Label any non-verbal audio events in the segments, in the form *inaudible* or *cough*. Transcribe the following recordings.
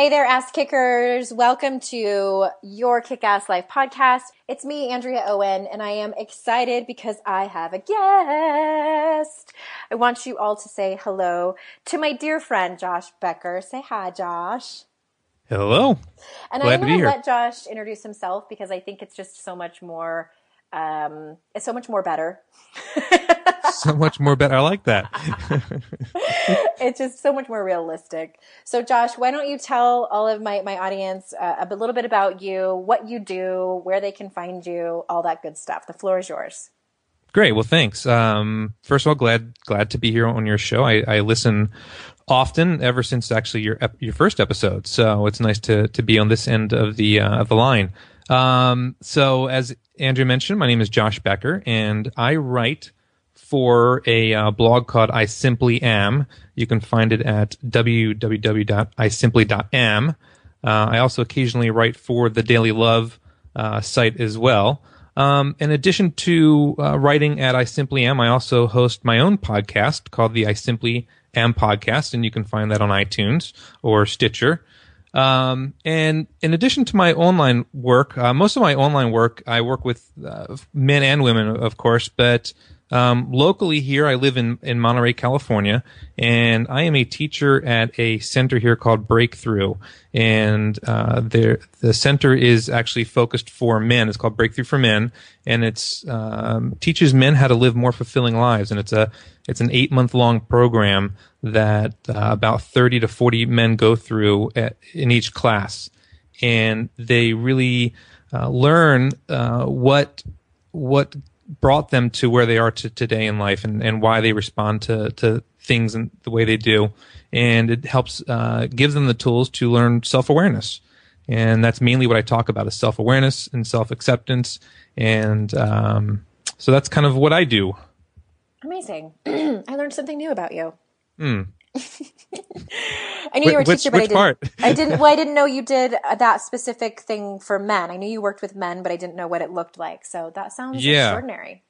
Hey there, ass kickers. Welcome to your Kick Ass Life podcast. It's me, Andrea Owen, and I am excited because I have a guest. I want you all to say hello to my dear friend, Josh Becker. Say hi, Josh. Hello. And Glad I'm going to let Josh introduce himself because I think it's just so much more, um, it's so much more better. *laughs* so much more better. I like that. *laughs* it's just so much more realistic. So, Josh, why don't you tell all of my, my audience uh, a little bit about you, what you do, where they can find you, all that good stuff. The floor is yours. Great. Well, thanks. Um, first of all, glad glad to be here on your show. I, I listen often, ever since actually your your first episode. So it's nice to to be on this end of the uh, of the line. Um, so as Andrea mentioned, my name is Josh Becker, and I write for a uh, blog called I Simply Am. You can find it at www.isimply.am. Uh, I also occasionally write for the Daily Love uh, site as well. Um, in addition to uh, writing at I Simply Am, I also host my own podcast called the I Simply Am Podcast, and you can find that on iTunes or Stitcher. Um, and in addition to my online work, uh, most of my online work, I work with uh, men and women, of course, but um, locally here, I live in, in Monterey, California, and I am a teacher at a center here called Breakthrough. And uh, there, the center is actually focused for men. It's called Breakthrough for Men, and it's um, teaches men how to live more fulfilling lives. And it's a it's an eight month long program that uh, about thirty to forty men go through at, in each class, and they really uh, learn uh, what what brought them to where they are to today in life and, and why they respond to, to things and the way they do. And it helps, uh, gives them the tools to learn self-awareness. And that's mainly what I talk about is self-awareness and self-acceptance. And, um, so that's kind of what I do. Amazing. *clears throat* I learned something new about you. Hmm. I knew you were a Which- teacher, but I didn't. I didn't. Well, I didn't know you did that specific thing for men. I knew you worked with men, but I didn't know what it looked like. So that sounds Yeah. extraordinary.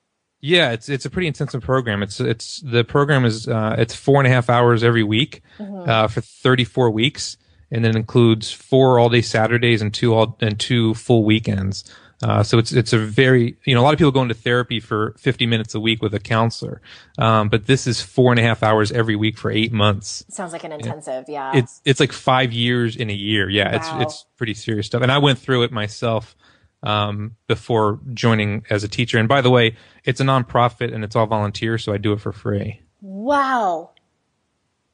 Yeah, it's it's a pretty intensive program. It's it's the program is uh, it's four and a half hours every week uh, for thirty four weeks, and then includes four all day Saturdays and two all and two full weekends. Uh, so it's it's a very you know a lot of people go into therapy for fifty minutes a week with a counselor, um, but this is four and a half hours every week for eight months. Sounds like an intensive. Yeah. It's it's like five years in a year. Yeah, Wow. it's it's pretty serious stuff. And I went through it myself um, before joining as a teacher. And by the way, it's a nonprofit and it's all volunteer, so I do it for free. wow.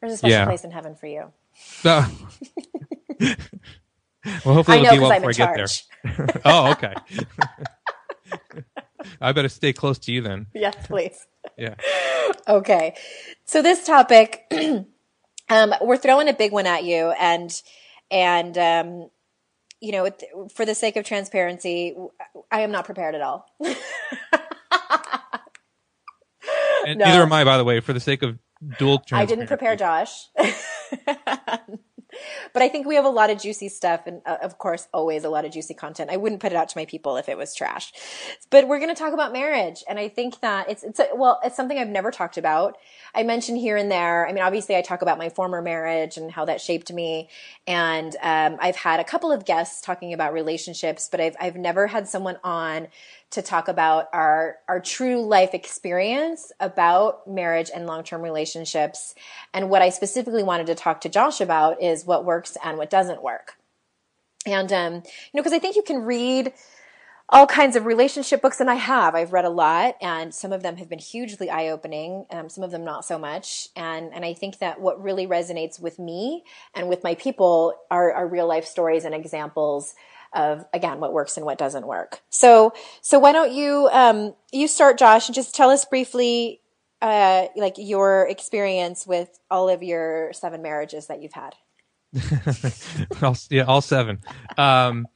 There's a special Yeah. place in heaven for you. Uh, *laughs* well, hopefully it'll know be well before I get there. *laughs* oh, okay. *laughs* I better stay close to you then. Yes, please. Yeah. Okay. So this topic, *clears throat* um, we're throwing a big one at you, and and um, you know, for the sake of transparency, I am not prepared at all. And *laughs* No. neither am I, by the way, for the sake of dual I didn't prepare. Josh. But I think we have a lot of juicy stuff and uh, of course always a lot of juicy content. I wouldn't put it out to my people if it was trash. But we're going to talk about marriage and I think that it's it's a, well, it's something I've never talked about. I mentioned here and there. I mean, obviously I talk about my former marriage and how that shaped me and um, I've had a couple of guests talking about relationships, but I've I've never had someone on to talk about our our true life experience about marriage and long-term relationships. And what I specifically wanted to talk to Josh about is what works and what doesn't work. And um, you know, because I think you can read all kinds of relationship books, and I have. I've read a lot, and some of them have been hugely eye-opening. Um, some of them not so much. And and I think that what really resonates with me and with my people are, are real life stories and examples of again what works and what doesn't work. So so why don't you um, you start, Josh, and just tell us briefly uh, like your experience with all of your seven marriages that you've had. *laughs* all, yeah, all seven. Um,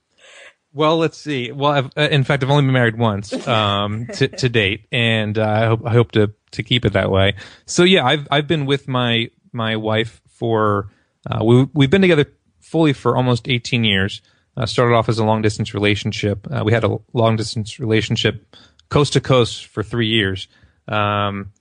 well, let's see. Well, I've, uh, in fact, I've only been married once um, *laughs* to, to date, and uh, I hope I hope to to keep it that way. So yeah, I've I've been with my my wife for uh, we we've been together fully for almost 18 years. Uh, started off as a long distance relationship. Uh, we had a long distance relationship coast to coast for three years. Um,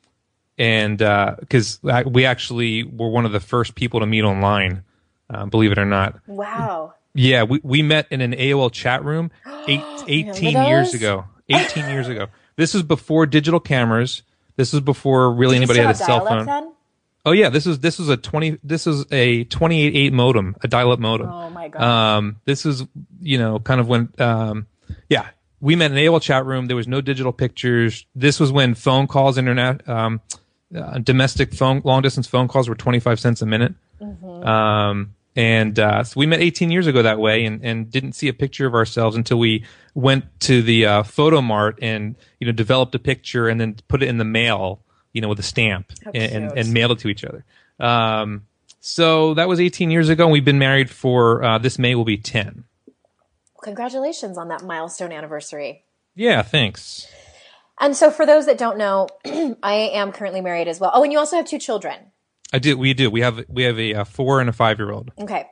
and because we actually were one of the first people to meet online, uh, believe it or not. Wow. Yeah, we, we met in an AOL chat room *gasps* eight, 18 years ago. 18 years ago. This was before digital cameras. This was before really You anybody had a cell phone. then? Oh yeah, this is this is a 20 this is a twenty eight modem, a dial-up modem. Oh my god. Um, this is, you know, kind of when, um, yeah, we met in an AOL chat room. There was no digital pictures. This was when phone calls, internet, um, uh, domestic phone, long distance phone calls were 25 cents a minute. Um, and, uh, so we met 18 years ago that way and, and didn't see a picture of ourselves until we went to the, uh, photo mart and, you know, developed a picture and then put it in the mail, you know, with a stamp and, and, and mailed it to each other. Um, so that was 18 years ago and we've been married for, uh, this May will be 10. Congratulations on that milestone anniversary. Yeah, thanks. And so, for those that don't know, *clears throat* I am currently married as well. Oh, and you also have two children. I do. We do. We have we have a, uh four and a five year old. Okay.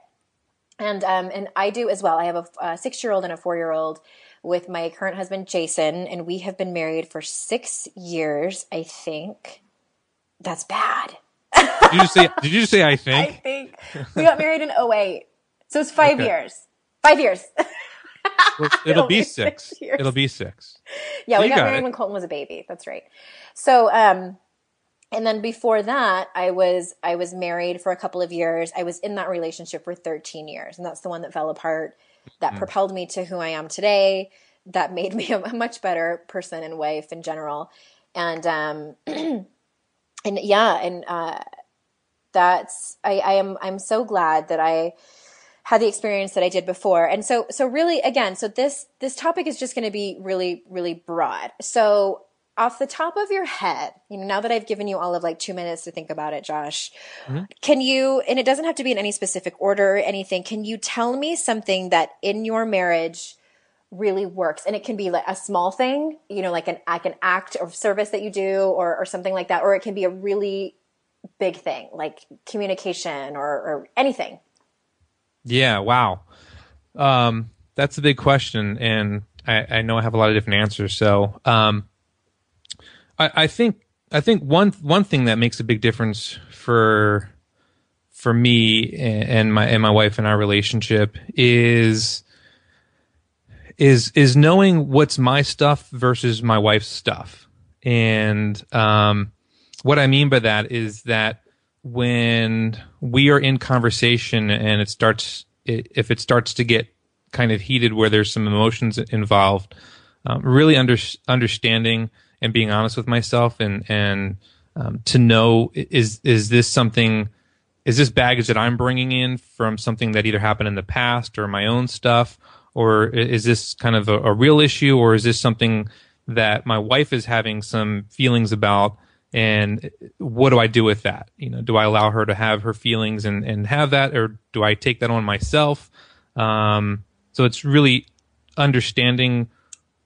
And um, and I do as well. I have a, a six year old and a four year old with my current husband Jason, and we have been married for six years. I think that's bad. Did you say? Did you say? I *laughs* I think. think we got married in 08. so it's five Okay. years. Five years. Well, *laughs* it'll, be six. six. It'll be six. Yeah, So we got got married it. when Colton was a baby. That's right. So, um, and then before that, I was I was married for a couple of years. I was in that relationship for 13 years, and that's the one that fell apart. That Mm. propelled me to who I am today. That made *laughs* me a much better person and wife in general. And um, *clears throat* and yeah, and uh, that's I, I am I'm so glad that I had the experience that I did before. And so so really again, so this this topic is just going to be really really broad. So off the top of your head, you know, now that I've given you all of like 2 minutes to think about it, Josh, can you and it doesn't have to be in any specific order or anything, can you tell me something that in your marriage really works and it can be like a small thing you know like an like an act of service that you do or or something like that or it can be a really big thing like communication or or anything Yeah. Wow. Um, that's a big question, and I, I know I have a lot of different answers. So, um, I, I think I think one one thing that makes a big difference for for me and my and my wife and our relationship is is is knowing what's my stuff versus my wife's stuff. And um, what I mean by that is that when we are in conversation and it starts, it, if it starts to get kind of heated where there's some emotions involved, um, really under, understanding and being honest with myself and and um, to know is is this something is this baggage that I'm bringing in from something that either happened in the past or my own stuff, or is this kind of a, a real issue, or is this something that my wife is having some feelings about? And what do I do with that? You know, do I allow her to have her feelings and, and have that, or do I take that on myself? Um, so it's really understanding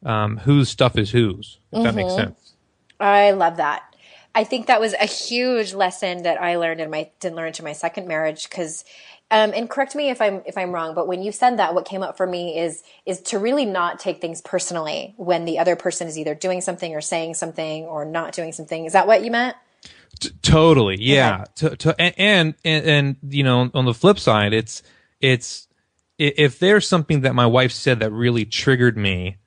um, whose stuff is whose, if that makes sense. I love that I think that was a huge lesson that I learned in my didn't learn into my second marriage because um, and correct me if I'm if I'm wrong, but when you said that, what came up for me is is to really not take things personally when the other person is either doing something or saying something or not doing something. Is that what you meant? T- totally, yeah. To, to, and, and and you know, on the flip side, it's it's if there's something that my wife said that really triggered me,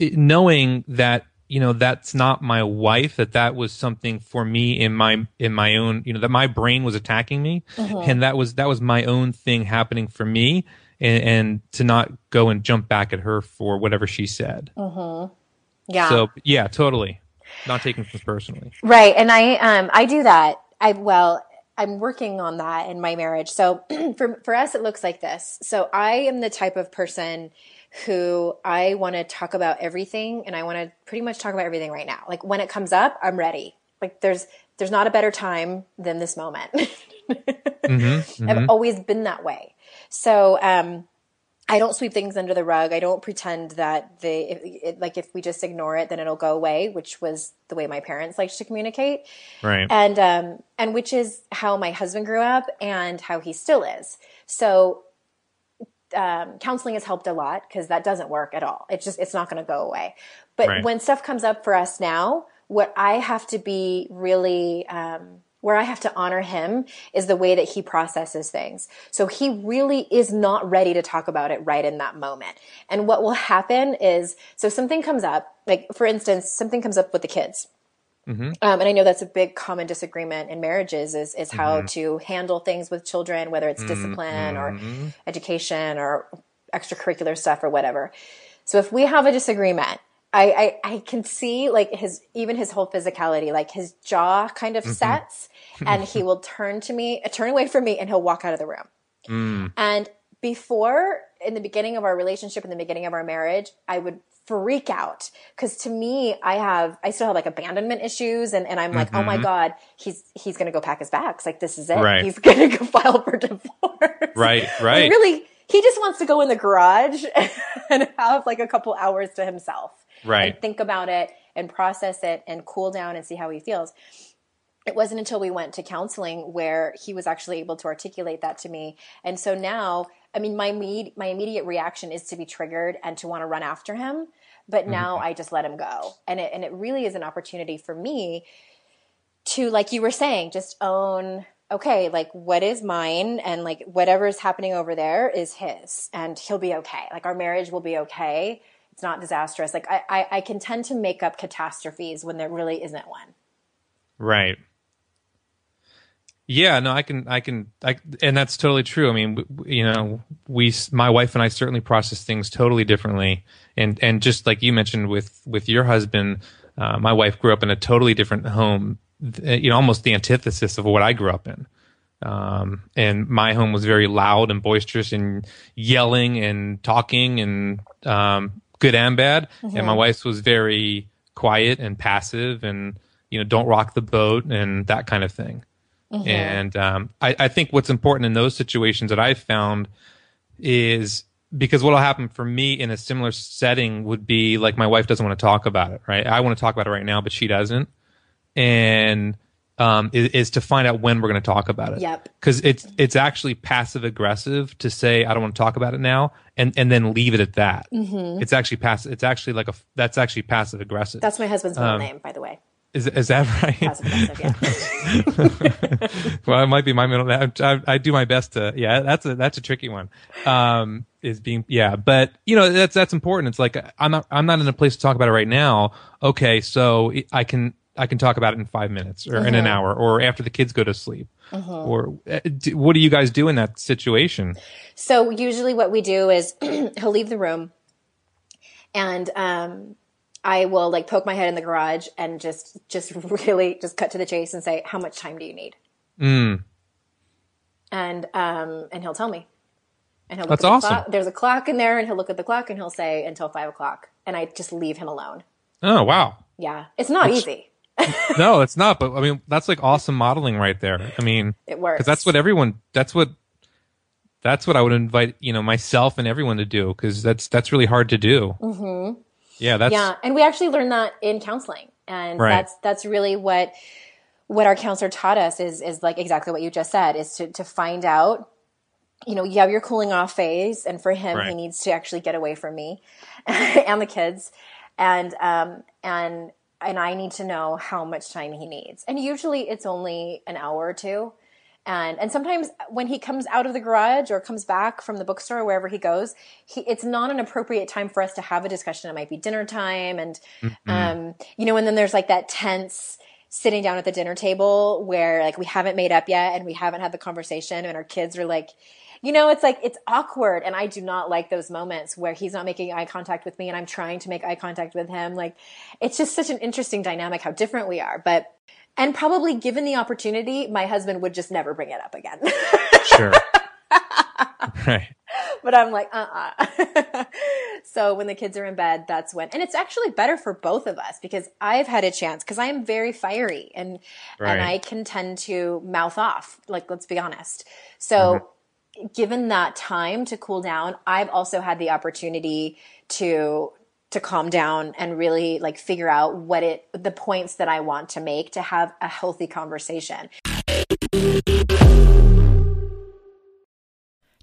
knowing that you know that's not my wife that that was something for me in my in my own you know that my brain was attacking me mm-hmm. and that was that was my own thing happening for me and, and, to not go and jump back at her for whatever she said mm-hmm. yeah so yeah totally not taking things personally right and i um i do that i well I'm working on that in my marriage. So *clears throat* for for us it looks like this. So I am the type of person who I want to talk about everything and I want to pretty much talk about everything right now. Like when it comes up, I'm ready. Like there's there's not a better time than this moment. mm-hmm, *laughs* mm-hmm. I've always been that way. So um I don't sweep things under the rug. I don't pretend that they it, it, like if we just ignore it, then it'll go away, which was the way my parents liked to communicate. Right. And um and which is how my husband grew up and how he still is. So um, counseling has helped a lot because that doesn't work at all. It's just it's not going to go away. But right. when stuff comes up for us now, what I have to be really um, where I have to honor him is the way that he processes things. So he really is not ready to talk about it right in that moment. And what will happen is so something comes up, like for instance, something comes up with the kids Mm-hmm. Um, and I know that's a big common disagreement in marriages is is how mm-hmm. to handle things with children, whether it's discipline mm-hmm. or education or extracurricular stuff or whatever. So if we have a disagreement, I, I, I can see like his even his whole physicality, like his jaw kind of mm-hmm. sets, and he *laughs* will turn to me, turn away from me, and he'll walk out of the room. Mm. And before, in the beginning of our relationship, in the beginning of our marriage, I would freak out. Because to me i have i still have like abandonment issues and, and i'm like mm-hmm. oh my mm-hmm. god he's he's gonna go pack his bags. Like this is it. Right. he's *laughs* gonna go file for divorce. Right right. and really he just wants to go in the garage *laughs* and have like a couple hours to himself right. and think about it and process it and cool down and see how he feels. It wasn't until we went to counseling where he was actually able to articulate that to me. And so now I mean, my med- my immediate reaction is to be triggered and to want to run after him. But mm-hmm. now mm-hmm. I just let him go. And it, and it really is an opportunity for me to, like you were saying, just own, okay, like what is mine and like whatever is happening over there is his and he'll be okay. Like our marriage will be okay. It's not disastrous. Like I, I, I can tend to make up catastrophes when there really isn't one. Right. Yeah, no, I can, I can, I, and that's totally true. I mean, you know, we, my wife and I certainly process things totally differently, and and just like you mentioned with with your husband, uh, my wife grew up in a totally different home, you know, almost the antithesis of what I grew up in. Um, and my home was very loud and boisterous and yelling and talking and um, good and bad, mm-hmm. and my wife's was very quiet and passive and you know, don't rock the boat and that kind of thing. Mm-hmm. And um, I, I, think what's important in those situations that I've found is because what'll happen for me in a similar setting would be like my wife doesn't want to talk about it, right? I want to talk about it right now, but she doesn't. And um, is, is, to find out when we're going to talk about it. Yep. Because it's it's actually passive aggressive to say I don't want to talk about it now, and and then leave it at that. Mm-hmm. It's actually passive. It's actually like a that's actually passive aggressive. That's my husband's middle um, name, by the way. Is is that *laughs* right? yeah. *laughs* well, it might be my middle name. I, I, do my best to. Yeah, that's a that's a tricky one. Um, is being yeah, but you know that's that's important. It's like I'm not I'm not in a place to talk about it right now. Okay, so I can I can talk about it in five minutes or mm-hmm. in an mm-hmm. hour or after the kids go to sleep. Mm-hmm. Or uh, what do you guys do in that situation? So usually, what we do is *clears throat* he'll leave the room, and um, I will like poke my head in the garage and just just *laughs* really just cut to the chase and say, "How much time do you need?" Mm. And um and he'll tell me. And he'll That's awesome. The There's a clock in there, and he'll look at the clock and he'll say until five o'clock, and I just leave him alone. Oh wow! Yeah, it's not easy. *laughs* no, it's not. But I mean, that's like awesome modeling right there. I mean, it works because that's what everyone. That's what. That's what I would invite you know myself and everyone to do because that's that's really hard to do. Mm-hmm. Yeah, that's yeah, and we actually learned that in counseling, and right. that's that's really what what our counselor taught us is is like exactly what you just said is to to find out you know you have your cooling off phase and for him right. he needs to actually get away from me *laughs* and the kids and um and and I need to know how much time he needs and usually it's only an hour or two and and sometimes when he comes out of the garage or comes back from the bookstore or wherever he goes he, it's not an appropriate time for us to have a discussion. It might be dinner time and mm-hmm. um, you know and then there's like that tense sitting down at the dinner table where like we haven't made up yet and we haven't had the conversation and our kids are like you know it's like it's awkward. And i do not like those moments where he's not making eye contact with me and i'm trying to make eye contact with him. Like it's just such an interesting dynamic how different we are. But and probably given the opportunity, my husband would just never bring it up again. sure. *laughs* right. But I'm like, uh uh-uh. uh *laughs* so when the kids are in bed, that's when, and it's actually better for both of us because I've had a chance because I am very fiery and, right. and I can tend to mouth off. Like, let's be honest. So, mm-hmm. given that time to cool down, I've also had the opportunity to to calm down and really like figure out what it the points that I want to make to have a healthy conversation.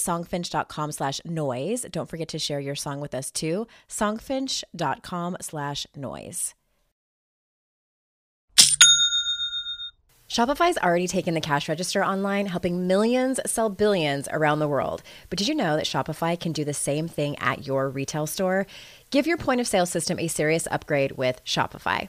songfinch.com slash noise. Don't forget to share your song with us too. Songfinch.com slash noise. Shopify's already taken the cash register online, helping millions sell billions around the world. But did you know that Shopify can do the same thing at your retail store? Give your point of sale system a serious upgrade with Shopify.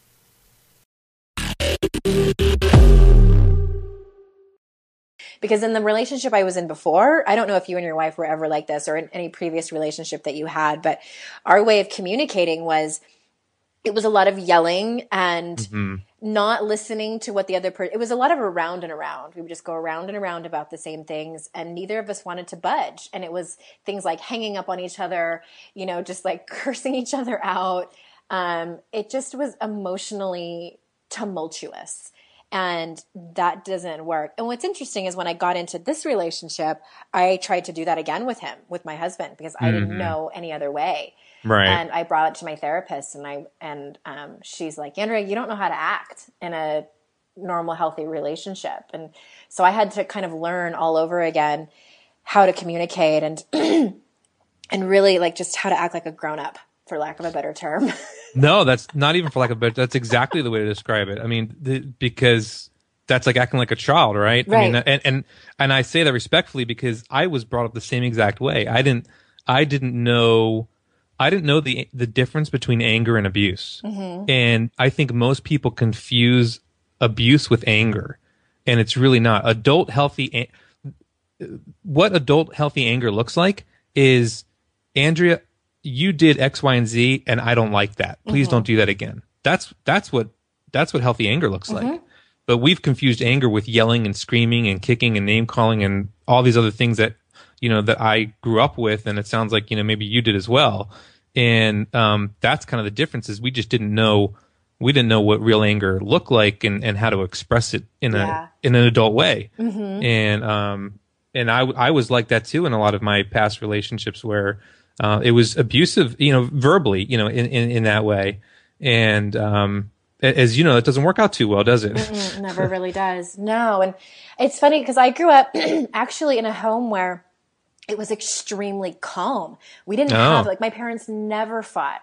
Because in the relationship I was in before, I don't know if you and your wife were ever like this or in any previous relationship that you had, but our way of communicating was it was a lot of yelling and mm-hmm. not listening to what the other person it was a lot of around and around. We would just go around and around about the same things and neither of us wanted to budge. And it was things like hanging up on each other you know just like *laughs* cursing each other out. Um, it just was emotionally tumultuous and that doesn't work. And what's interesting is when I got into this relationship, I tried to do that again with him, with my husband, because I mm-hmm. didn't know any other way. Right. And I brought it to my therapist, and I and um, she's like, Andrea, you don't know how to act in a normal, healthy relationship. And so I had to kind of learn all over again how to communicate and *clears throat* and really like just how to act like a grown up, for lack of a better term. *laughs* no, that's not even for lack of better. That's exactly the way to describe it. I mean, the, because that's like acting like a child, right? I mean, Right. and and and I say that respectfully because I was brought up the same exact way. I didn't I didn't know I didn't know the the difference between anger and abuse. Mm-hmm. And I think most people confuse abuse with anger, and it's really not. Adult healthy what adult healthy anger looks like is Andrea, you did X, Y, and Z, and I don't like that. Please don't do that again. That's that's what that's what healthy anger looks like. But we've confused anger with yelling and screaming and kicking and name calling and all these other things that you know that I grew up with, and it sounds like you know maybe you did as well. And um, that's kind of the difference is we just didn't know we didn't know what real anger looked like and, and how to express it in Yeah. a in an adult way. And um and I I was like that too in a lot of my past relationships where uh, it was abusive, you know, verbally, you know, in in, in that way. And um as you know, it doesn't work out too well, does it? It *laughs* never really does. No. And it's funny because I grew up *clears throat* actually in a home where it was extremely calm. We didn't Oh. have, like, my parents never fought.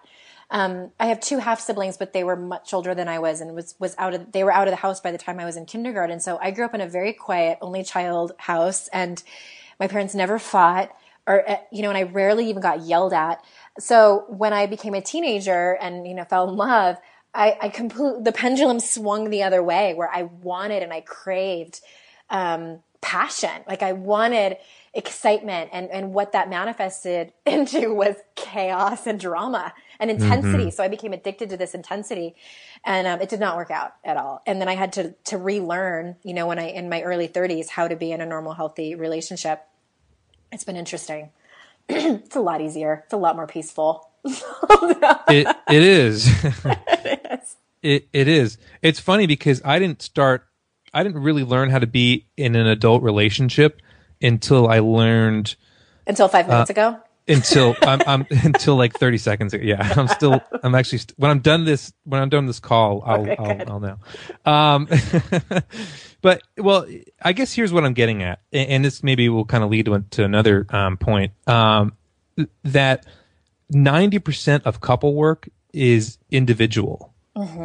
Um, I have two half siblings, but they were much older than I was and was, was out of, they were out of the house by the time I was in kindergarten. So I grew up in a very quiet, only child house and my parents never fought or, uh, you know, and I rarely even got yelled at. So when I became a teenager and, you know, fell in love, I, I completely, the pendulum swung the other way where I wanted and I craved, um, passion. Like I wanted excitement and, and what that manifested *laughs* into was chaos and drama and intensity. So I became addicted to this intensity and um, it did not work out at all. And then I had to, to relearn, you know, when I, in my early thirties, how to be in a normal, healthy relationship. It's been interesting. *clears throat* it's a lot easier. It's a lot more peaceful. *laughs* it *laughs* it is. it it is. It's funny because I didn't start I didn't really learn how to be in an adult relationship until I learned Until five minutes ago. until *laughs* I'm, I'm until like 30 seconds ago. Yeah, I'm still I'm actually st- when I'm done this when I'm done this call I'll Okay, I'll, good. I'll know. Um, but well, I guess here's what I'm getting at, and, this maybe will kind of lead to, another um, point um, that 90 percent of couple work is individual,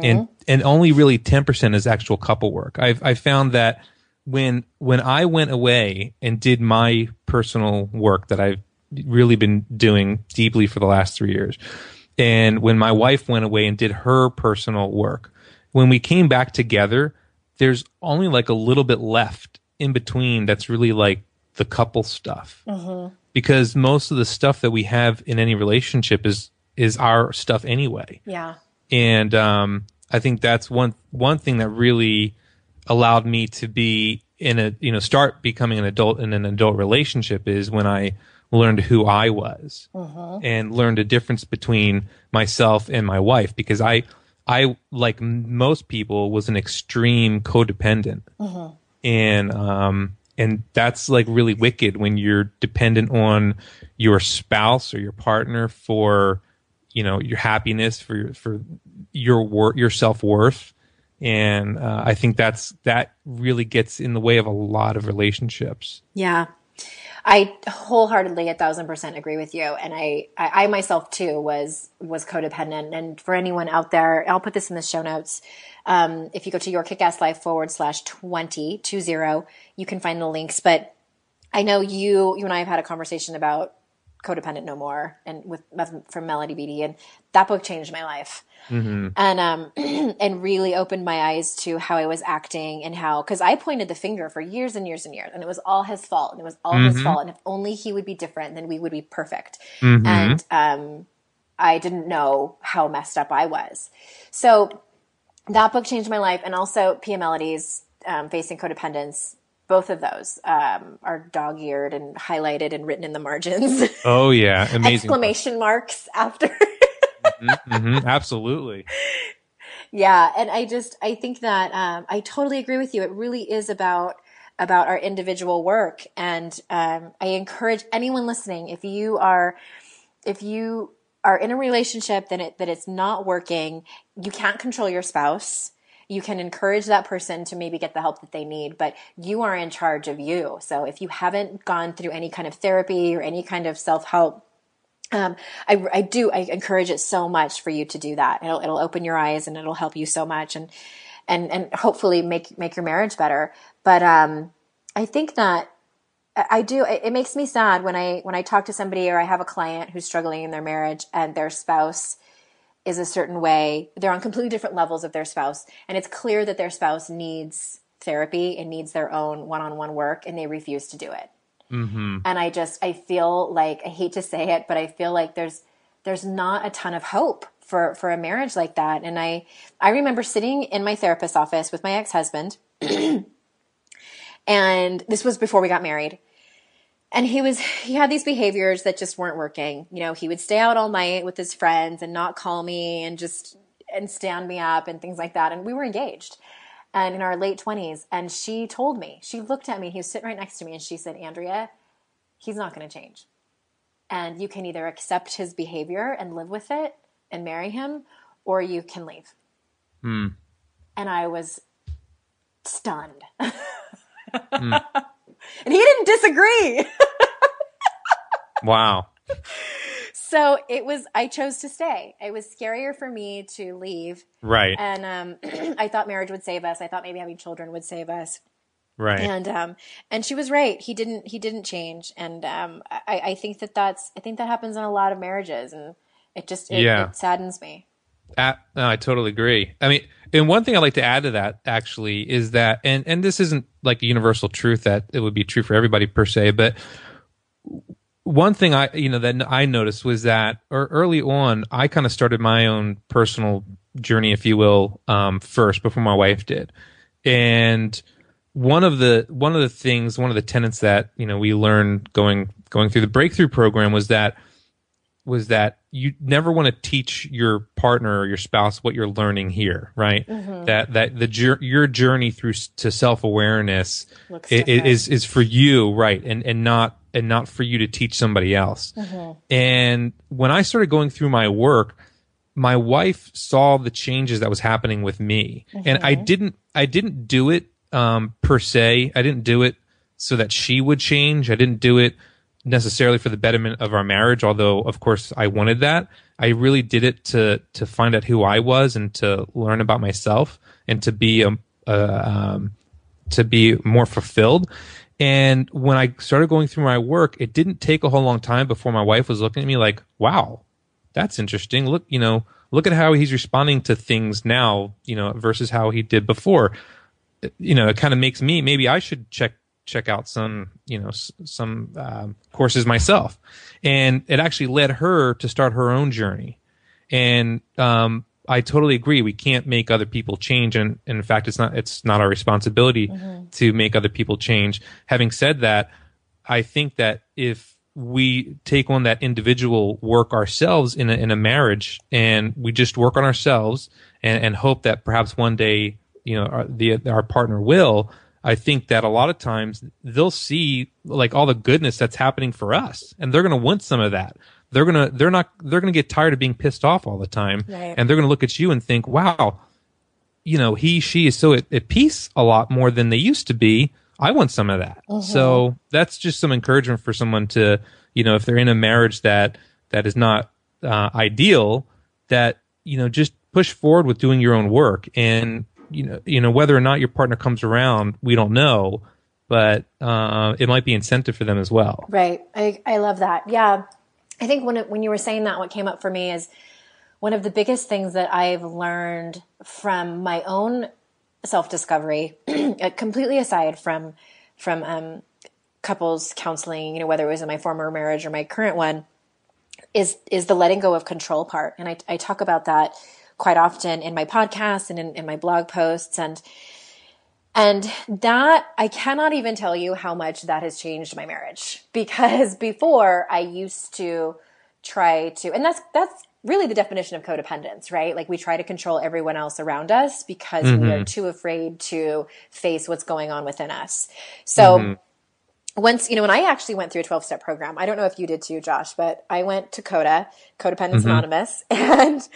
and and only really 10 percent is actual couple work. I've I found that when when I went away and did my personal work that I've really been doing deeply for the last three years, and when my wife went away and did her personal work, when we came back together, there's only like a little bit left in between that's really like the couple stuff. Because most of the stuff that we have in any relationship is is our stuff anyway Yeah. and um, I think that's one one thing that really allowed me to be in a you know start becoming an adult in an adult relationship is when I learned who I was and learned a difference between myself and my wife because I I like most people was an extreme codependent. And um and that's like really wicked when you're dependent on your spouse or your partner for you know your happiness for your for your work your self-worth. And uh, i think that's that really gets in the way of a lot of relationships. Yeah. I wholeheartedly a thousand percent agree with you. And I, I, I myself too was, was codependent. And for anyone out there, I'll put this in the show notes. Um, if you go to your kickass life forward slash 20, two zero, you can find the links. But I know you, you and I have had a conversation about codependent no more and with from Melody Beattie and that book changed my life. And um *clears throat* and really opened my eyes to how I was acting and how because I pointed the finger for years and years and years and it was all his fault and it was all his fault and if only he would be different then we would be perfect. And um I didn't know how messed up I was. So that book changed my life and also Pia Mellody's um, facing codependence both of those um, are dog-eared and highlighted and written in the margins. Oh yeah. *laughs* Amazing exclamation marks after Mhm, absolutely Yeah, and I just I think that um, I totally agree with you. It really is about about our individual work, and um, I encourage anyone listening if you are if you are in a relationship that it that it's not working, you can't control your spouse. You can encourage that person to maybe get the help that they need, but you are in charge of you. So if you haven't gone through any kind of therapy or any kind of self help um, I, I do I encourage it so much for you to do that. It'll it'll open your eyes and it'll help you so much. And and and hopefully make make your marriage better. But um, I think that I do. It makes me sad when I when I talk to somebody or I have a client who's struggling in their marriage and their spouse is a certain way. They're on completely different levels of their spouse, and it's clear that their spouse needs therapy and needs their own one-on-one work, and they refuse to do it. Mm-hmm. And I just I feel like I hate to say it, but I feel like there's there's not a ton of hope for for a marriage like that. And I I remember sitting in my therapist's office with my ex husband. *clears throat* And this was before we got married. And he was, he had these behaviors that just weren't working. You know, he would stay out all night with his friends and not call me and just, and stand me up and things like that. And we were engaged and in our late 20s. And she told me, she looked at me, he was sitting right next to me, and she said, Andrea, he's not going to change. And you can either accept his behavior and live with it and marry him, or you can leave. Hmm. And I was stunned. *laughs* Mm. and he didn't disagree. *laughs* wow. So it was, I chose to stay. It was scarier for me to leave. Right. And um, *clears throat* I thought marriage would save us. I thought maybe having children would save us. Right. And um, and she was right. He didn't. He didn't change. And um, I, I think that that's. I think that happens in a lot of marriages, and it just it, yeah. it saddens me. At, no, I totally agree. I mean, and one thing I'd like to add to that actually is that, and and this isn't like a universal truth that it would be true for everybody per se, but one thing I you know that I noticed was that early on I kind of started my own personal journey, if you will, um, first before my wife did, and one of the one of the things, one of the tenets that you know we learned going going through the breakthrough program was that was that you never want to teach your partner or your spouse what you're learning here, right? Mm-hmm. That that the your journey through to self awareness is is for you, right? And and not and not for you to teach somebody else. Mm-hmm. And when I started going through my work, my wife saw the changes that was happening with me, mm-hmm. and I didn't I didn't do it um, per se. I didn't do it so that she would change. I didn't do it necessarily for the betterment of our marriage, although of course I wanted that. I really did it to to find out who I was and to learn about myself and to be a, a um, to be more fulfilled. And when I started going through my work, it didn't take a whole long time before my wife was looking at me like, "Wow, that's interesting. Look, you know, look at how he's responding to things now, you know, versus how he did before." Uh, you know, it kind of makes me maybe I should check check out some you know some um, courses myself. And it actually led her to start her own journey. And um, i totally agree. We can't make other people change. And, and in fact it's not it's not our responsibility mm-hmm. to make other people change. Having said that i think that if we take on that individual work ourselves in a, in a marriage and we just work on ourselves and, and hope that perhaps one day you know our, the our partner will I think that a lot of times they'll see like all the goodness that's happening for us and they're going to want some of that. They're going to, they're not, they're going to get tired of being pissed off all the time. Right. And they're going to look at you and think, wow, you know, he, she is so at, at, peace a lot more than they used to be. I want some of that. Mm-hmm. So that's just some encouragement for someone to, you know, if they're in a marriage that, that is not uh, ideal, that, you know, just push forward with doing your own work and you know, you know whether or not your partner comes around, we don't know, but uh, it might be incentive for them as well. Right. I I love that. Yeah, I think when it, when you were saying that, what came up for me is one of the biggest things that I've learned from my own self discovery, *clears throat* uh, completely aside from from um, couples counseling, you know, whether it was in my former marriage or my current one, is is the letting go of control part, and I I talk about that quite often in my podcast and in, in my blog posts and and that I cannot even tell you how much that has changed my marriage *laughs* because before I used to try to and that's that's really the definition of codependence, right? Like we try to control everyone else around us because mm-hmm. we are mm-hmm. too afraid to face what's going on within us. So mm-hmm. once, you know, when I actually went through a 12 step program, I don't know if you did too, Josh, but I went to CODA, Codependence mm-hmm. Anonymous, *laughs* and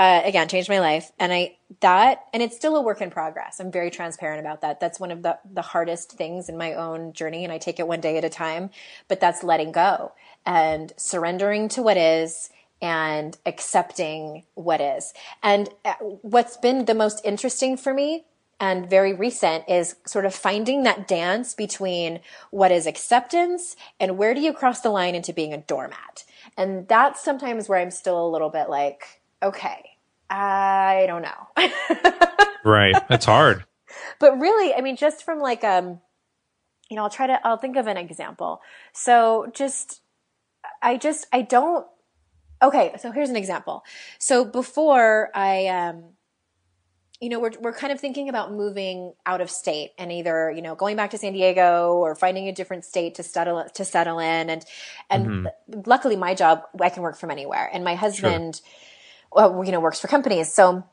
uh, again changed my life and i that and it's still a work in progress i'm very transparent about that that's one of the the hardest things in my own journey and i take it one day at a time but that's letting go and surrendering to what is and accepting what is. And uh, what's been the most interesting for me and very recent is sort of finding that dance between what is acceptance and where do you cross the line into being a doormat. And that's sometimes where I'm still a little bit like, okay, I don't know. *laughs* right. That's hard. but really, I mean, just from like, um, you know, I'll try to, I'll think of an example. So just, I just, I don't, okay. So here's an example. So before I, um, you know, we're, we're kind of thinking about moving out of state and either, you know, going back to San Diego or finding a different state to settle, to settle in. And, and mm-hmm. luckily my job, I can work from anywhere. And my husband, sure. Well, you know, works for companies. So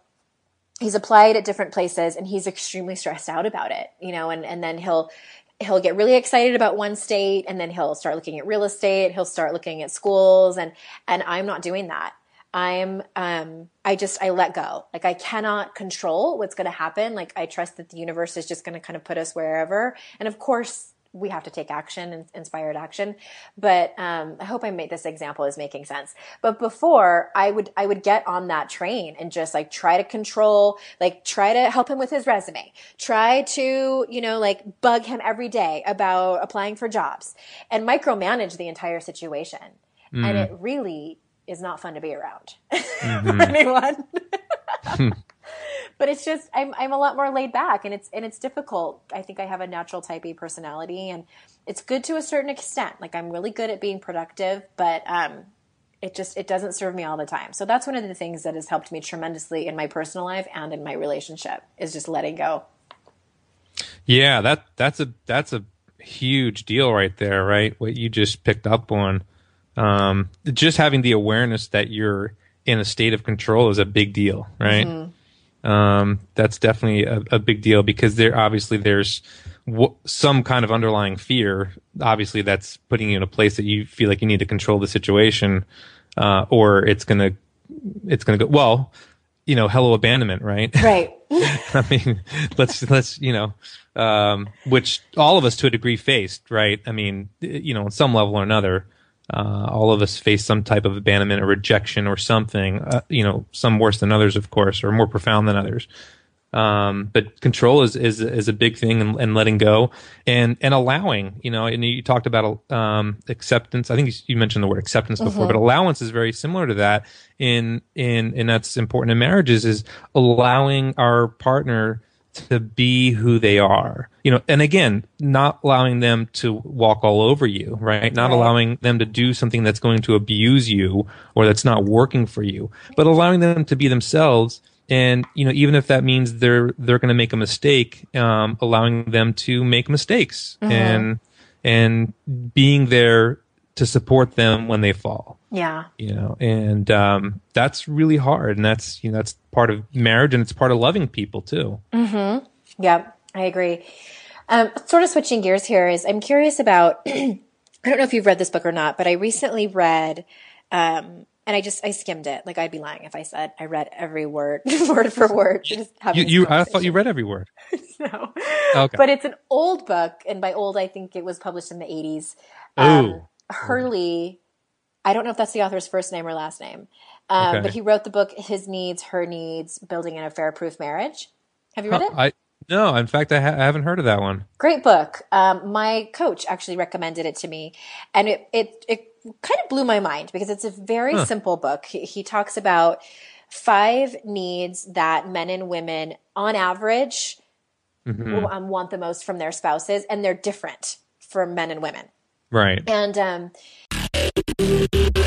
he's applied at different places and he's extremely stressed out about it, you know, and, and then he'll, he'll get really excited about one state and then he'll start looking at real estate. He'll start looking at schools and, and I'm not doing that. I'm um I just I let go. Like I cannot control what's going to happen. Like I trust that the universe is just going to kind of put us wherever. And of course, we have to take action and inspired action. But um, I hope I made this example is making sense. But before I would I would get on that train and just like try to control, like try to help him with his resume, try to you know like bug him every day about applying for jobs and micromanage the entire situation. Mm. And it really is not fun to be around *laughs* mm-hmm. anyone. *laughs* *laughs* *laughs* but it's just I'm I'm a lot more laid back and it's and it's difficult. I think I have a natural type A personality and it's good to a certain extent. Like I'm really good at being productive, but um it just it doesn't serve me all the time. So that's one of the things that has helped me tremendously in my personal life and in my relationship is just letting go. Yeah, that that's a that's a huge deal right there, right? What you just picked up on um, just having the awareness that you're in a state of control is a big deal, right? Mm-hmm. Um, that's definitely a, a, big deal because there obviously there's w- some kind of underlying fear. Obviously, that's putting you in a place that you feel like you need to control the situation, uh, or it's gonna it's gonna go well. You know, hello abandonment, right? Right. *laughs* I mean, let's let's you know, um, which all of us to a degree faced, right? I mean, you know, on some level or another uh, all of us face some type of abandonment or rejection or something. Uh, you know, some worse than others, of course, or more profound than others. Um, but control is, is is a big thing, and, and, letting go, and and allowing. You know, and you talked about um, acceptance. I think you mentioned the word acceptance before, mm-hmm. but allowance is very similar to that. In in and that's important in marriages is allowing our partner to be who they are. You know, and again, not allowing them to walk all over you, right? Not right. allowing them to do something that's going to abuse you or that's not working for you, but allowing them to be themselves. And, you know, even if that means they're, they're going to make a mistake, um, allowing them to make mistakes mm-hmm. and, and being there to support them when they fall. Yeah. You know, and um, that's really hard, and that's you know that's part of marriage, and it's part of loving people too. Mm-hmm. Yeah, I agree. Um, sort of switching gears here is I'm curious about. *clears throat* I don't know if you've read this book or not, but I recently read. Um, and I just I skimmed it. Like I'd be lying if I said I read every word, *laughs* word for word. Just you, you I thought you read every word. *laughs* no, okay. but it's an old book, and by old I think it was published in the eighties. Um, Harley, I don't know if that's the author's first name or last name, um, okay. but he wrote the book "His Needs, Her Needs: Building an Affair-Proof Marriage." Have you read huh, it? I no, in fact, I, ha- I, haven't heard of that one. Great book. Um, my coach actually recommended it to me, and it it it kind of blew my mind because it's a very huh. simple book. He, he talks about five needs that men and women, on average, mm-hmm. um, want the most from their spouses, and they're different for men and women. Right. And um, Thank you.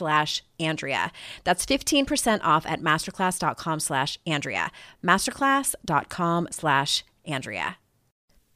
slash Andrea. That's 15% off at masterclass.com slash Andrea. Masterclass.com slash Andrea.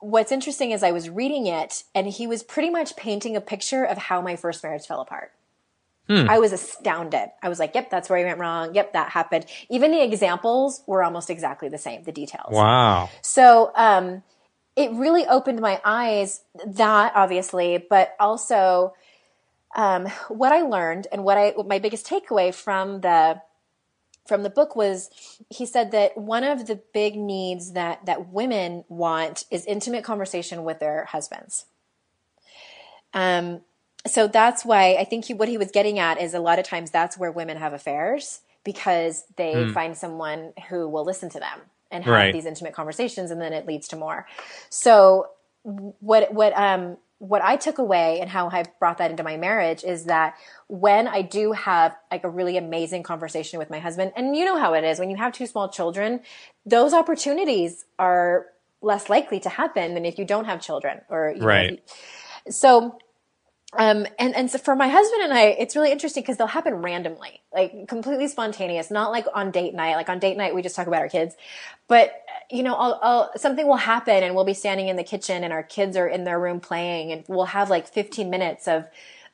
What's interesting is I was reading it, and he was pretty much painting a picture of how my first marriage fell apart. I was astounded. I was like, yep, that's where I went wrong. Yep, that happened. Even the examples were almost exactly the same, the details. Wow. So um, it really opened my eyes, that obviously, but also um, what I learned and what I my biggest takeaway from the from the book was he said that one of the big needs that that women want is intimate conversation with their husbands. Um, so that's why I think he, what he was getting at is a lot of times that's where women have affairs because they find someone who will listen to them and have Right. these intimate conversations and then it leads to more. So what what um what I took away and how I brought that into my marriage is that when I do have like a really amazing conversation with my husband, and you know how it is when you have two small children, those opportunities are less likely to happen than if you don't have children or you know, Right. so um and and so for my husband and I it's really interesting because they'll happen randomly like completely spontaneous not like on date night like on date night we just talk about our kids but you know I'll, I'll something will happen and we'll be standing in the kitchen and our kids are in their room playing and we'll have like 15 minutes of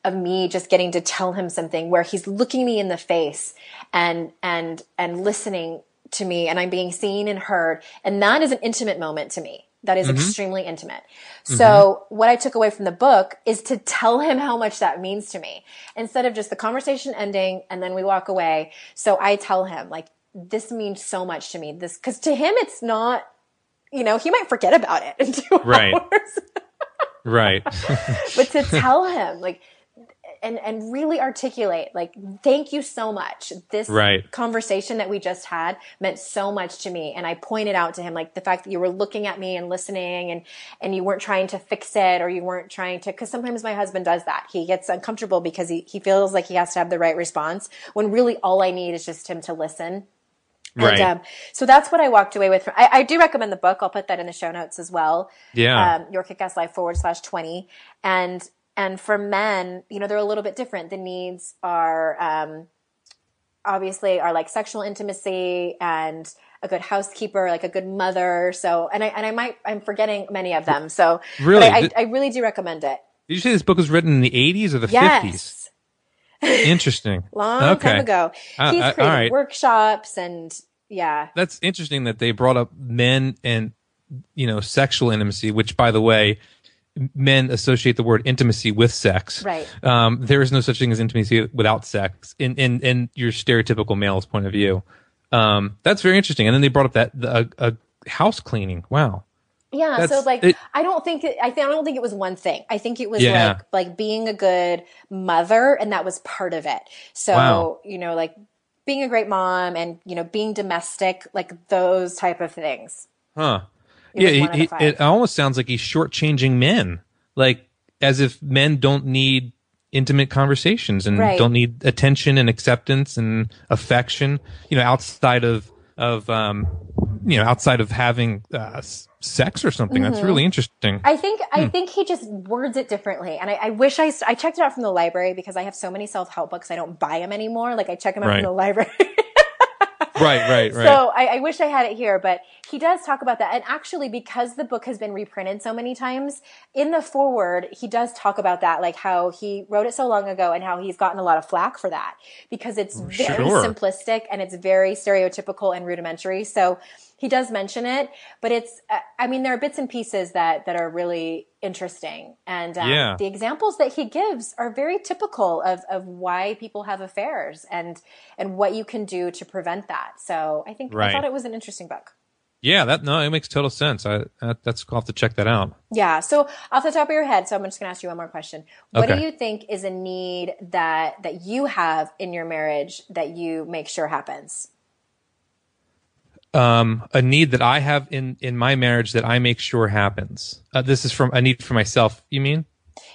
of me just getting to tell him something where he's looking me in the face and and and listening to me and I'm being seen and heard and that is an intimate moment to me that is mm-hmm. extremely intimate. Mm-hmm. So what I took away from the book is to tell him how much that means to me instead of just the conversation ending and then we walk away. So I tell him like, this means so much to me. This, cause to him, it's not, you know, he might forget about it in *laughs* two Right. hours, Right. *laughs* *laughs* but to tell him like, and, and really articulate like, thank you so much. This Right. conversation that we just had meant so much to me. And I pointed out to him, like the fact that you were looking at me and listening and, and you weren't trying to fix it or you weren't trying to, cause sometimes my husband does that. He gets uncomfortable because he, he feels like he has to have the right response when really all I need is just him to listen. Right. And, um, so that's what I walked away with. From, I, I do recommend the book. I'll put that in the show notes as well. Yeah. Um, Your Kick-Ass Life forward slash 20. And, and for men, you know, they're a little bit different. The needs are, um, obviously are like sexual intimacy and a good housekeeper, like a good mother. So, and I, and I might, I'm forgetting many of them. So Really? I, I, I really do recommend it. Did you say this book was written in the 80s or the 50s? Interesting. *laughs* Long okay. time ago. Uh, He's uh, created right. workshops and yeah. That's interesting that they brought up men and you know sexual intimacy, which by the way, men associate the word intimacy with sex. Right. Um, there is no such thing as intimacy without sex in in, in your stereotypical male's point of view. Um, that's very interesting. And then they brought up that the, a, a house cleaning. Wow. Yeah, so like it- I don't think it, I think I don't think it was one thing. I think it was Yeah. like like being a good mother and that was part of it. So, Wow. you know, like being a great mom and, you know, being domestic, like those type of things. Huh. It yeah, he- one out of he- it almost sounds like he's shortchanging men, like as if men don't need intimate conversations and Right. don't need attention and acceptance and affection. You know, outside of of um, you know, outside of having uh, sex or something. That's Mm-hmm. really interesting. I think I think he just words it differently, and I, I wish I I checked it out from the library because I have so many self help books I don't buy them anymore. Like I check them out Right. from the library. right, *laughs* right, right. So I, I wish I had it here, but he does talk about that. And actually, because the book has been reprinted so many times, in the foreword, he does talk about that, like how he wrote it so long ago and how he's gotten a lot of flack for that because it's very Sure. simplistic and it's very stereotypical and rudimentary. So he does mention it, but it's, uh, I mean, there are bits and pieces that, that are really interesting. And um, Yeah. the examples that he gives are very typical of, of why people have affairs and, and what you can do to prevent that. So I think I thought it was an interesting book. yeah, that no, it makes total sense. I that, that's I'll have to check that out. Yeah. So off the top of your head, so I'm just going to ask you one more question. What do you think is a need that that you have in your marriage that you make sure happens? Um, a need that I have in in my marriage that I make sure happens. Uh, this is from a need for myself. You mean?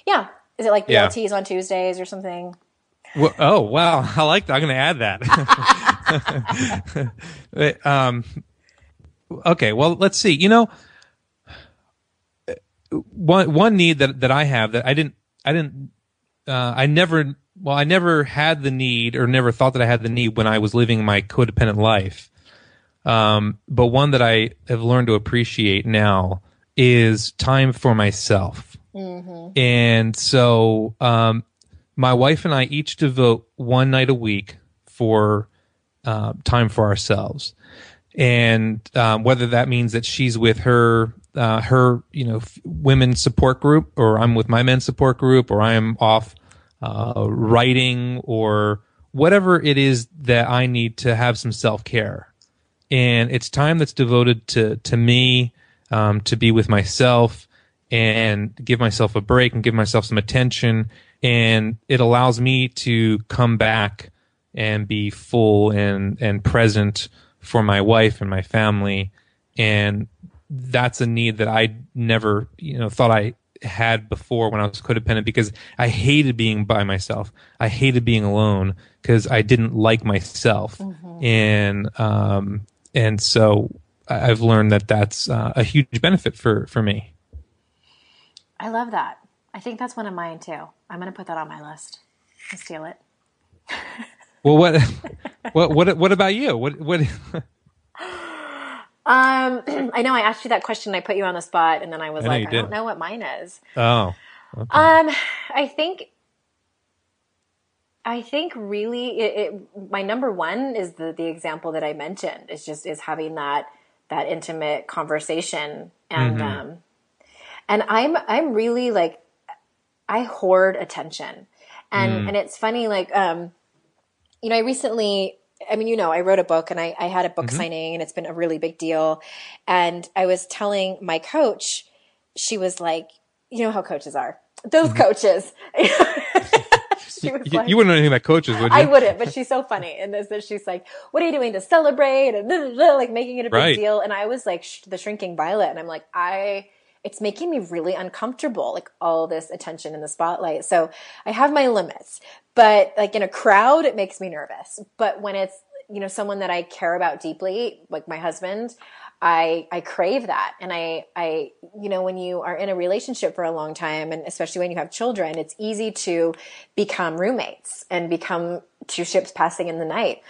Yeah. Is it like Yeah. BLTs on Tuesdays or something? Well, oh wow, *laughs* I like that. I'm going to add that. *laughs* Wait, um, okay, well, let's see. You know, one one need that that I have that I didn't I didn't uh, I never well I never had the need or never thought that I had the need when I was living my codependent life. Um, but one that I have learned to appreciate now is time for myself. And so, um, my wife and I each devote one night a week for uh, time for ourselves, and um, whether that means that she's with her uh, her you know f- women support group, or I'm with my men's support group, or I'm off uh, writing, or whatever it is that I need to have some self care, and it's time that's devoted to to me, um, to be with myself and give myself a break and give myself some attention. And it allows me to come back and be full and, and present for my wife and my family. And that's a need that I never, you know, thought I had before when I was codependent because I hated being by myself. I hated being alone because I didn't like myself. And, um, and so I- I've learned that that's uh, a huge benefit for, for me. I love that. I think that's one of mine too. I'm going to put that on my list and steal it. *laughs* Well, what, what, what, what about you? What, what? *laughs* Um, *clears throat* I know I asked you that question. I put you on the spot, and then I was I like, I did. don't know what mine is. Oh, Um, I think, I think really, it, it, my number one is the the example that I mentioned. Is just is having that that intimate conversation, and um, and I'm I'm really like, I hoard attention, and and it's funny like um, you know, I recently. I mean, you know, I wrote a book and I, I had a book signing and it's been a really big deal. And I was telling my coach, she was like, you know how coaches are. Those coaches. *laughs* *laughs* she was you, like, you wouldn't know anything about coaches, would you? I wouldn't, but *laughs* she's so funny. And this, that she's like, what are you doing to celebrate? And blah, blah, blah, like making it a big Right. deal. And I was like, sh- the shrinking violet. And I'm like, I, it's making me really uncomfortable, like all this attention in the spotlight. So I have my limits, but like in a crowd, it makes me nervous. But when it's, you know, someone that I care about deeply, like my husband, I, I crave that. And I, I, you know, when you are in a relationship for a long time and especially when you have children, it's easy to become roommates and become two ships passing in the night.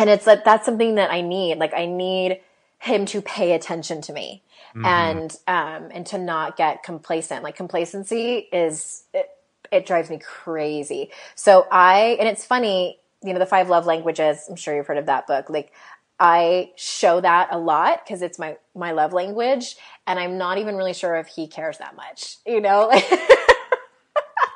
And it's like, that's something that I need. Like I need him to pay attention to me and, um, and to not get complacent. Like complacency is, it, it drives me crazy. So I, and it's funny, you know, the five love languages, I'm sure you've heard of that book. Like I show that a lot because it's my, my love language. And I'm not even really sure if he cares that much, you know? *laughs*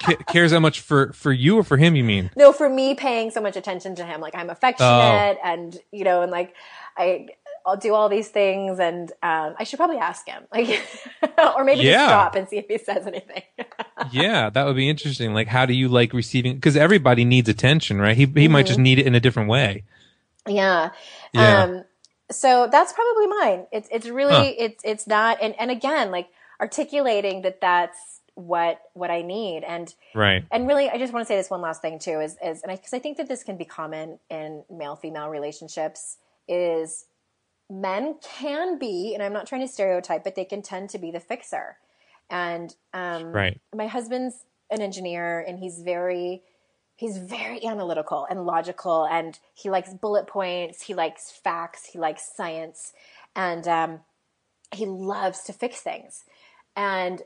Ca- cares that much for for you or for him? You mean? no, for me paying so much attention to him, like I'm affectionate and, you know, and like I, I'll do all these things, and um, I should probably ask him, like, *laughs* or maybe Yeah. just stop and see if he says anything. *laughs* yeah, that would be interesting. Like, how do you like receiving? Because everybody needs attention, right? He he might just need it in a different way. Yeah. Yeah. Um, so that's probably mine. It's it's really Huh. it's it's not. and and again like articulating that that's what what I need and Right. and really I just want to say this one last thing too is is and because I, think that this can be common in male female relationships is men can be and I'm not trying to stereotype but they can tend to be the fixer and um, Right. my husband's an engineer and he's very he's very analytical and logical and he likes bullet points he likes facts he likes science and um, he loves to fix things. And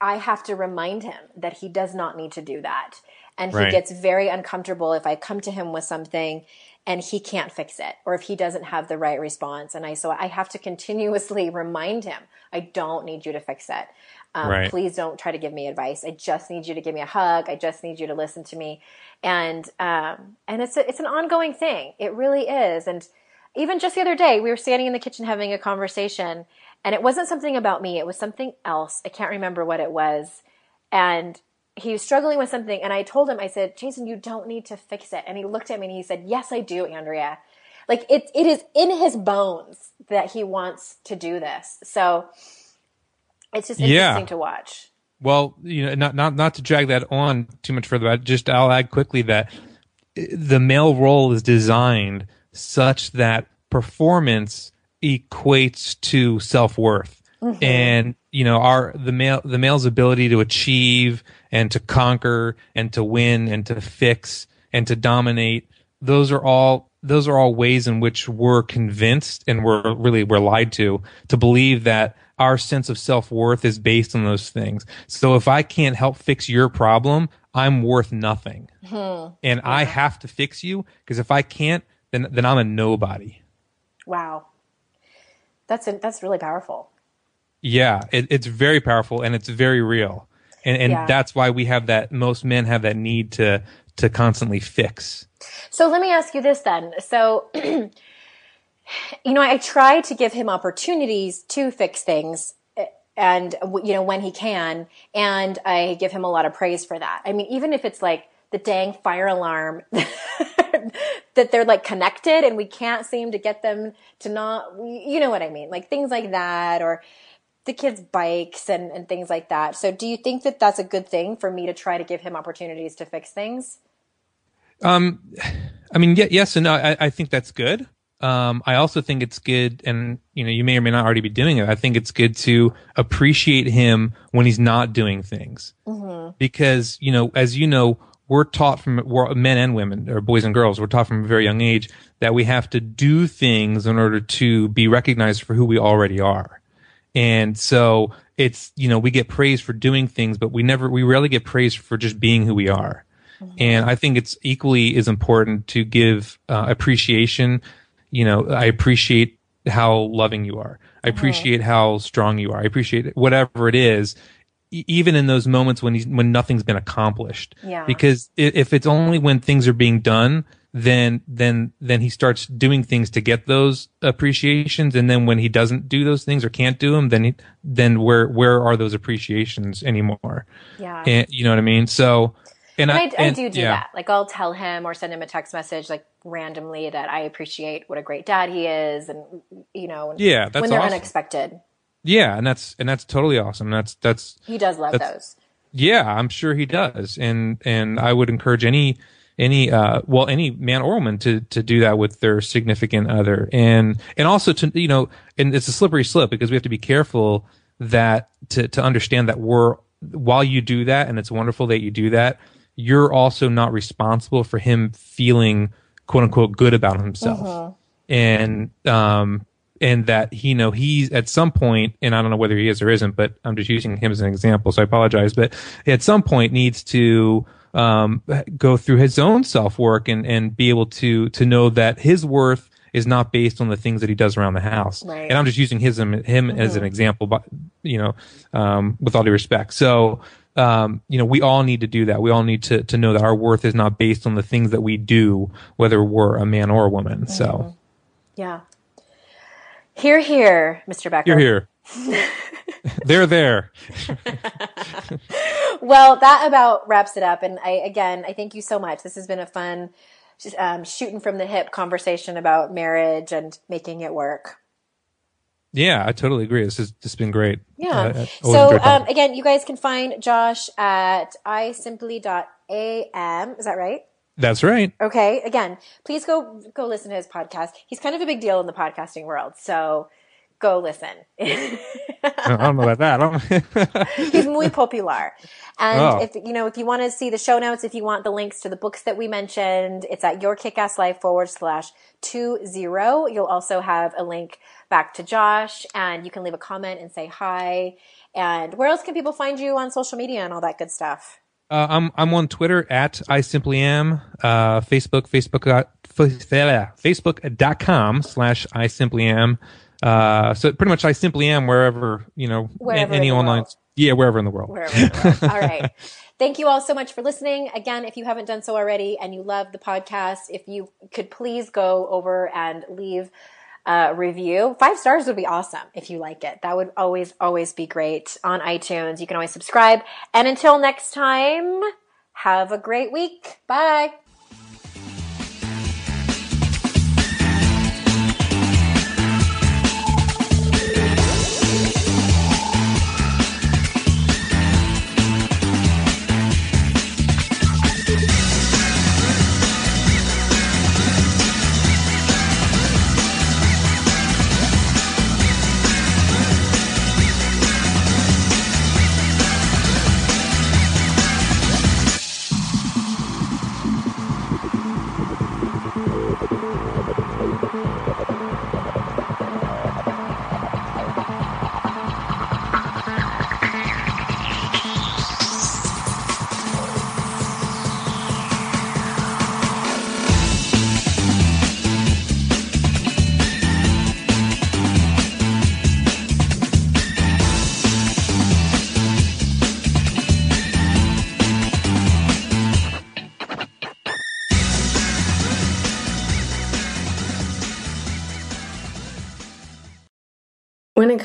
i have to remind him that he does not need to do that. And he Right. gets very uncomfortable if i come to him with something and he can't fix it or if he doesn't have the right response. And i so i have to continuously remind him i don't need you to fix it um, Right. please don't try to give me advice. I just need you to give me a hug. I just need you to listen to me. And um, and it's a, it's an ongoing thing. It really is. And even just the other day we were standing in the kitchen having a conversation and it wasn't something about me. It was something else. I can't remember what it was. And he was struggling with something and i told him i said jason you don't need to fix it. And he looked at me and he said yes i do andrea. Like it, it is in his bones that he wants to do this. So it's just Yeah. interesting to watch Well, you know, not not not to drag that on too much further. but Just I'll add quickly that uh, the male role is designed such that performance equates to self worth, mm-hmm. and you know, our the male the male's ability to achieve and to conquer and to win and to fix and to dominate. Those are all those are all ways in which we're convinced and we're really we're lied to to believe that our sense of self-worth is based on those things. So if I can't help fix your problem, I'm worth nothing. Hmm. And I have to fix you because if I can't then then I'm a nobody. wow that's that's really powerful Yeah, it, it's very powerful and it's very real. And and Yeah. that's why we have that most men have that need to to constantly fix. So let me ask you this then. So, *clears throat* you know, I try to give him opportunities to fix things eh, and, you know, when he can. And I give him a lot of praise for that. I mean, even if it's like the dang fire alarm *laughs* that they're like connected and we can't seem to get them to not, you know what I mean? Like things like that or the kids' bikes and, and things like that. So do you think that that's a good thing for me to try to give him opportunities to fix things? Um, I mean, yes and no. I, I think that's good. Um, I also think it's good, and you know, you may or may not already be doing it. I think it's good to appreciate him when he's not doing things, because you know, as you know, we're taught from we're men and women, or boys and girls, we're taught from a very young age that we have to do things in order to be recognized for who we already are. And so it's, you know, we get praised for doing things, but we never, we rarely get praised for just being who we are. And I think it's equally as important to give uh, appreciation. You know, I appreciate how loving you are. I uh-huh. appreciate how strong you are. I appreciate whatever it is, e- even in those moments when he's, when nothing's been accomplished. Yeah. Because if it's only when things are being done, then then then he starts doing things to get those appreciations, and then when he doesn't do those things or can't do them, then he, then where where are those appreciations anymore? Yeah. And you know what I mean? So, and And I, I, I do do yeah. that. Like I'll tell him or send him a text message like randomly that I appreciate what a great dad he is, and you know, Yeah, that's when they're awesome. unexpected. Yeah, and that's and that's totally awesome. That's that's He does love those. yeah, I'm sure he does, and and I would encourage any any uh well any man or woman to to do that with their significant other, and and also to you know, and it's a slippery slope because we have to be careful that to to understand that we're while you do that, and it's wonderful that you do that, you're also not responsible for him feeling quote unquote good about himself. And um and that he you know he's at some point and i don't know whether he is or isn't but i'm just using him as an example so i apologize but at some point needs to um go through his own self work and and be able to to know that his worth is not based on the things that he does around the house. Right. and i'm just using his him as an example but you know um with all due respect. So um, you know, we all need to do that. We all need to, to know that our worth is not based on the things that we do, whether we're a man or a woman. So, Yeah. Here, here, Mr. Becker. You're here, here. They're there. *laughs* well, that about wraps it up. And I, again, I thank you so much. This has been a fun, um, shooting from the hip conversation about marriage and making it work. Yeah, I totally agree. This has just been great. Yeah. Uh, so um, again, you guys can find Josh at isimply.am. Is that right? That's right. Okay. Again, please go go listen to his podcast. He's kind of a big deal in the podcasting world. So go listen. *laughs* I don't know about that. *laughs* He's muy popular. And oh. if you know, if you want to see the show notes, if you want the links to the books that we mentioned, it's at your kickass life forward slash two zero. You'll also have a link back to Josh and you can leave a comment and say hi. And where else can people find you on social media and all that good stuff? Uh, I'm I'm on Twitter at I simply am. Uh, Facebook Facebook uh, Facebook.com slash I simply am. Uh, so pretty much I simply am wherever you know wherever any online. World. Yeah, wherever in the world. Wherever in the world. *laughs* all right. Thank you all so much for listening. Again, if you haven't done so already and you love the podcast, if you could please go over and leave a review. Five stars would be awesome if you like it. That would always, always be great on iTunes. You can always subscribe. And until next time, have a great week. Bye.